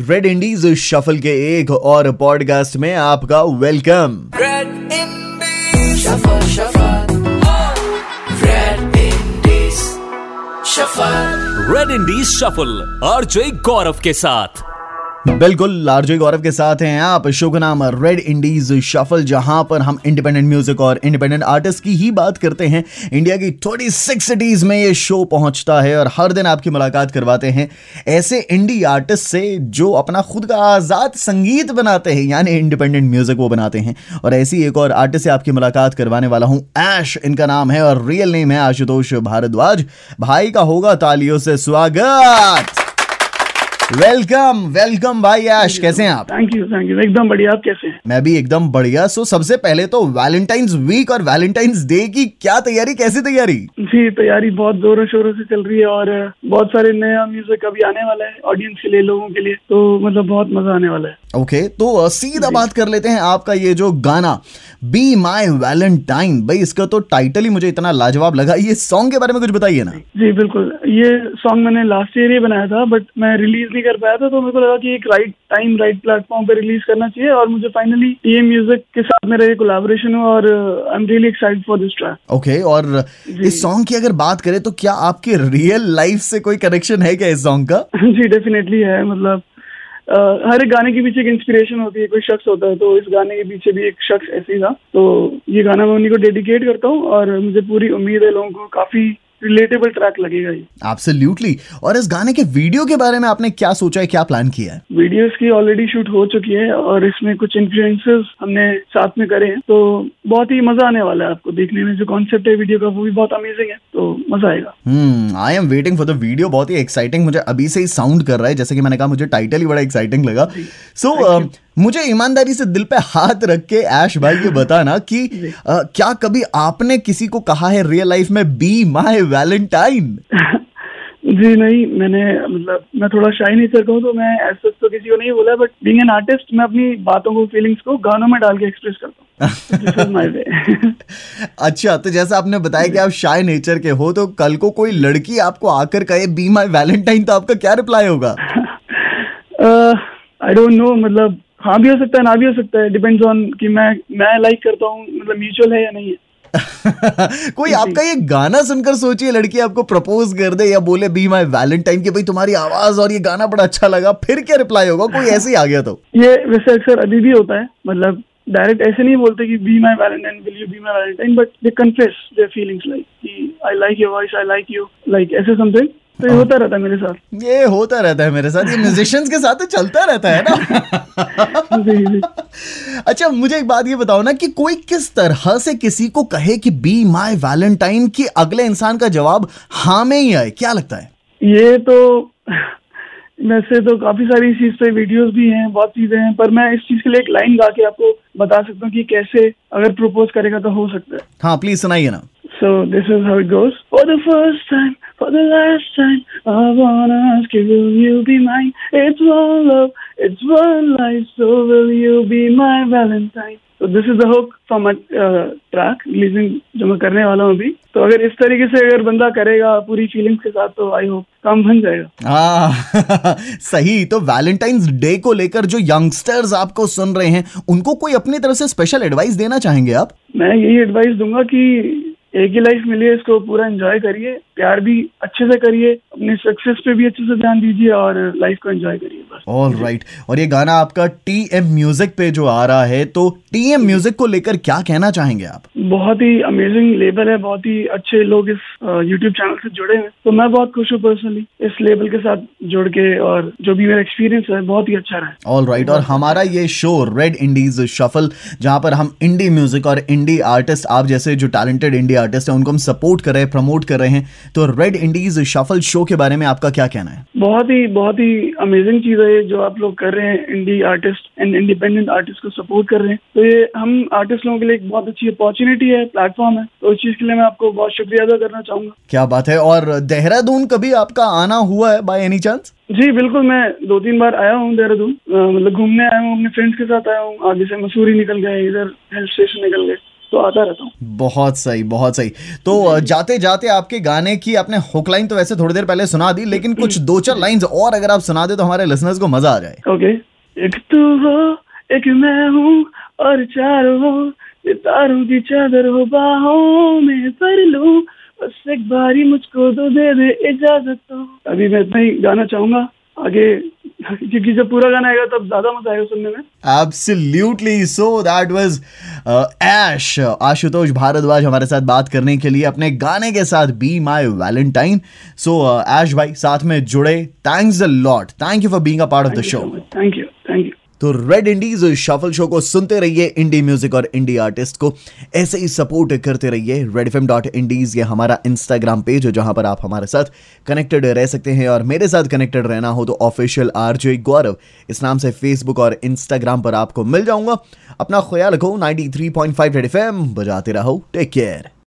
Red Indies shuffle के एक और पॉडकास्ट में आपका welcome shuffle, shuffle, Shuffle, shuffle. Red red Indies shuffle RJ Gaurav के साथ। बिल्कुल, लार्जे गौरव के साथ हैं आप। शो का नाम रेड इंडीज शफल जहाँ पर हम इंडिपेंडेंट म्यूज़िक और इंडिपेंडेंट आर्टिस्ट की ही बात करते हैं। इंडिया की 26 सिटीज़ में ये शो पहुँचता है और हर दिन आपकी मुलाकात करवाते हैं ऐसे इंडी आर्टिस्ट से जो अपना खुद का आज़ाद संगीत बनाते हैं, यानी इंडिपेंडेंट म्यूज़िक वो बनाते हैं। और ऐसी एक और आर्टिस्ट से आपकी मुलाकात करवाने वाला हूँ ऐश इनका नाम है और रियल नेम है आशुतोष भारद्वाज। भाई का होगा तालियों से स्वागत! वेलकम वेलकम भाई ऐश कैसे हैं आप? थैंक यू थैंक यू एकदम बढ़िया आप कैसे हैं? मैं भी एकदम बढ़िया। सो सबसे पहले तो वैलेंटाइंस वीक और वैलेंटाइंस डे की क्या तैयारी कैसी तैयारी? जी तैयारी बहुत जोरों शोरों से चल रही है और बहुत सारे नया म्यूज़िक अभी आने वाला है ऑडियंस के लिए लोगों के लिए। तो मतलब बहुत मज़ा आने वाला है। ओके okay, तो सीधा बात कर लेते हैं आपका ये जो गाना बी माई वैलेंटाइन भाई इसका तो टाइटल ही मुझे इतना लाजवाब लगा। ये सॉन्ग के बारे में कुछ बताइए ना। जी बिल्कुल। ये सॉन्ग मैंने लास्ट ईयर ही बनाया था बट मैं रिलीज़ नहीं कर पाया था तो मेरे को लगा कि एक राइट टाइम राइट प्लेटफॉर्म पे रिलीज़ करना चाहिए और मुझे फाइनली टीएम म्यूज़िक के साथ मेरा ये कोलैबोरेशन हुआ और I am really excited for this track okay और इस सॉन्ग की अगर बात करें तो क्या आपके रियल लाइफ से कोई कनेक्शन है क्या इस सॉन्ग का? जी डेफिनेटली है मतलब अ, हर एक गाने के पीछे एक इंस्पिरेशन होती है कोई शख्स होता है तो इस गाने के पीछे भी एक शख्स ऐसे ही था। तो ये गाना मैं उन्हीं को डेडिकेट करता हूँ और मुझे पूरी उम्मीद है लोगों को काफ़ी रिलेटेबल ट्रैक लगेगा ये। एब्सोल्युटली और इस गाने के वीडियो के बारे में आपने क्या सोचा है क्या प्लान किया है? वीडियोस की ऑलरेडी शूट हो चुकी है और इसमें कुछ इन्फ्लुएंसेस हमने साथ में करे हैं। तो बहुत ही मज़ा आने वाला है आपको देखने में। जो कॉन्सेप्ट है वीडियो का वो भी बहुत अमेजिंग है। तो मज़ा आएगा। हम्म I am waiting for the video बहुत ही एक्साइटिंग मुझे अभी से ही साउंड कर रहा है। जैसे कि मैंने कहा मुझे टाइटल ही बड़ा एक्साइटिंग लगा। सो मुझे ईमानदारी से दिल पे हाथ रख के ऐश भाई ये बताना कि अ, क्या कभी आपने किसी को कहा है रियल लाइफ में बी माय वैलेंटाइन जी नहीं मैंने मतलब मैं थोड़ा शाई नेचर का हूँ तो मैं ऐसा तो किसी को नहीं बोला बट बीइंग एन आर्टिस्ट मैं अपनी बातों को फीलिंग्स को गानों में डाल के एक्सप्रेस करता हूँ। अच्छा तो जैसा आपने बताया कि आप शाय नेचर के हो तो कल को कोई लड़की आपको आकर कहे बी माई वैलेंटाइन तो आपका क्या रिप्लाई होगा? आई डोंट नो मतलब हाँ भी हो सकता है ना भी हो सकता है डिपेंड्स ऑन कि मैं मैं लाइक करता हूँ मतलब म्यूचुअल है या नहीं है। कोई आपका ये गाना सुनकर सोचिए लड़की आपको प्रपोज कर दे या बोले बी माय वैलेंटाइन कि भाई तुम्हारी आवाज़ और ये गाना बड़ा अच्छा लगा फिर क्या रिप्लाई होगा? कोई ऐसे ही आ गया तो। ये वैसे अक्सर अभी भी होता है मतलब डायरेक्ट ऐसे नहीं बोलते कि be my Valentine will you be my Valentine but they confess their feelings like कि I like your voice I like you like ऐसे समथिंग तो ये होता रहता है मेरे साथ। ये होता रहता है मेरे साथ। ये म्यूजिशियंस के साथ तो चलता रहता है ना? जी जी। अच्छा मुझे एक बात ये बताओ ना कि कोई किस तरह से किसी को कहे कि बी माय वैलेंटाइन कि अगले इंसान का जवाब हाँ में ही आए? क्या लगता है? ये तो वैसे तो काफ़ी सारी इस चीज़ पे वीडियोस भी हैं बहुत चीज़ें हैं पर मैं इस चीज़ के लिए एक लाइन गा के आपको बता सकता हूँ कि कैसे अगर प्रपोज करेगा तो हो सकता है। हाँ प्लीज़ सुनाइए ना। सो this is how it goes. For the first time, for the last time, I wanna ask you, will you be mine? It's one love, it's one life, so will you be my Valentine? So this is the hook from a uh, जो मैं करने वाला हूँ अभी तो अगर इस तरीके से अगर बंदा करेगा पूरी फीलिंग्स के साथ तो आई होप काम बन जाएगा हाँ सही तो वैलेंटाइंस डे को लेकर जो यंगस्टर्स आपको सुन रहे हैं उनको कोई अपनी तरफ़ से स्पेशल एडवाइस देना चाहेंगे आप मैं यही एडवाइस दूँगा कि एक ही लाइफ मिली है इसको पूरा एंजॉय करिए प्यार भी अच्छे से करिए अपने सक्सेस पे भी अच्छे से ध्यान दीजिए और लाइफ को एंजॉय करिए बस। All right right. और ये गाना आपका टी एम म्यूज़िक पे जो आ रहा है तो टी एम म्यूज़िक को लेकर क्या कहना चाहेंगे आप? बहुत ही अमेजिंग लेबल है बहुत ही अच्छे लोग इस यूट्यूब चैनल से जुड़े हैं। तो मैं बहुत खुश हूँ पर्सनली इस लेबल के साथ जुड़ के और जो भी मेरा एक्सपीरियंस है बहुत ही अच्छा रहा ऑल राइट और हमारा ये शो रेड इंडीज शफल जहाँ पर हम इंडी म्यूज़िक और इंडी आर्टिस्ट आप जैसे जो टैलेंटेड इंडी आर्टिस्ट हैं उनको हम सपोर्ट कर रहे हैं प्रमोट कर रहे हैं। तो रेड इंडीज शफल शो के बारे में आपका क्या कहना है? बहुत ही बहुत ही अमेजिंग चीज़ है जो आप लोग कर रहे हैं indie artist and independent artist को सपोर्ट कर रहे हैं। तो ये हम आर्टिस्ट लोगों के लिए एक बहुत अच्छी अपॉर्चुनिटी है प्लेटफॉर्म है। तो इस चीज़ के लिए मैं आपको बहुत शुक्रिया अदा करना चाहूँगा। क्या बात है? और देहरादून कभी आपका आना हुआ है बाय एनी चांस जी बिल्कुल मैं दो तीन बार आया हूँ देहरादून। मतलब घूमने आया हूँ अपने फ्रेंड्स के साथ आया हूँ। आगे से मसूरी निकल गए इधर हिल स्टेशन निकल गए। तो आता रहता हूँ। बहुत सही बहुत सही। तो जाते जाते आपके गाने की आपने हुक लाइन तो वैसे थोड़ी देर पहले सुना दी लेकिन कुछ दो चार लाइंस और अगर आप सुना दे तो हमारे लिसनर्स को मज़ा आ जाए। ओके एक तू हो एक मैं हूँ और चारों हो सितारों की चादर हो बाहों में भर लूँ। बस एक बारी मुझको तो दे दे इजाज़त तो। अभी मैं इतना ही गाना चाहूँगा। आगे क्योंकि जब पूरा गाना आएगा तब ज़्यादा मज़ा आएगा सुनने में। Absolutely so that was Ash Ashutosh Bhardwaj हमारे साथ बात करने के लिए अपने गाने के साथ be my Valentine so Ash भाई साथ में जुड़े. Thanks a lot thank you for being a part of the show thank you thank you तो रेड इंडीज शफल शो को सुनते रहिए इंडी म्यूज़िक और इंडी आर्टिस्ट को। ऐसे ही सपोर्ट करते रहिए रेड एफ़ डॉट इंडीज ये हमारा इंस्टाग्राम पेज है, जहाँ पर आप हमारे साथ कनेक्टेड रह सकते हैं और मेरे साथ कनेक्टेड रहना हो तो ऑफिशियल आर जे गौरव इस नाम से फेसबुक और इंस्टाग्राम पर आपको मिल जाऊँगा। अपना ख्याल रखो 93.5 रेड एफ़ एम बजाते रहो टेक केयर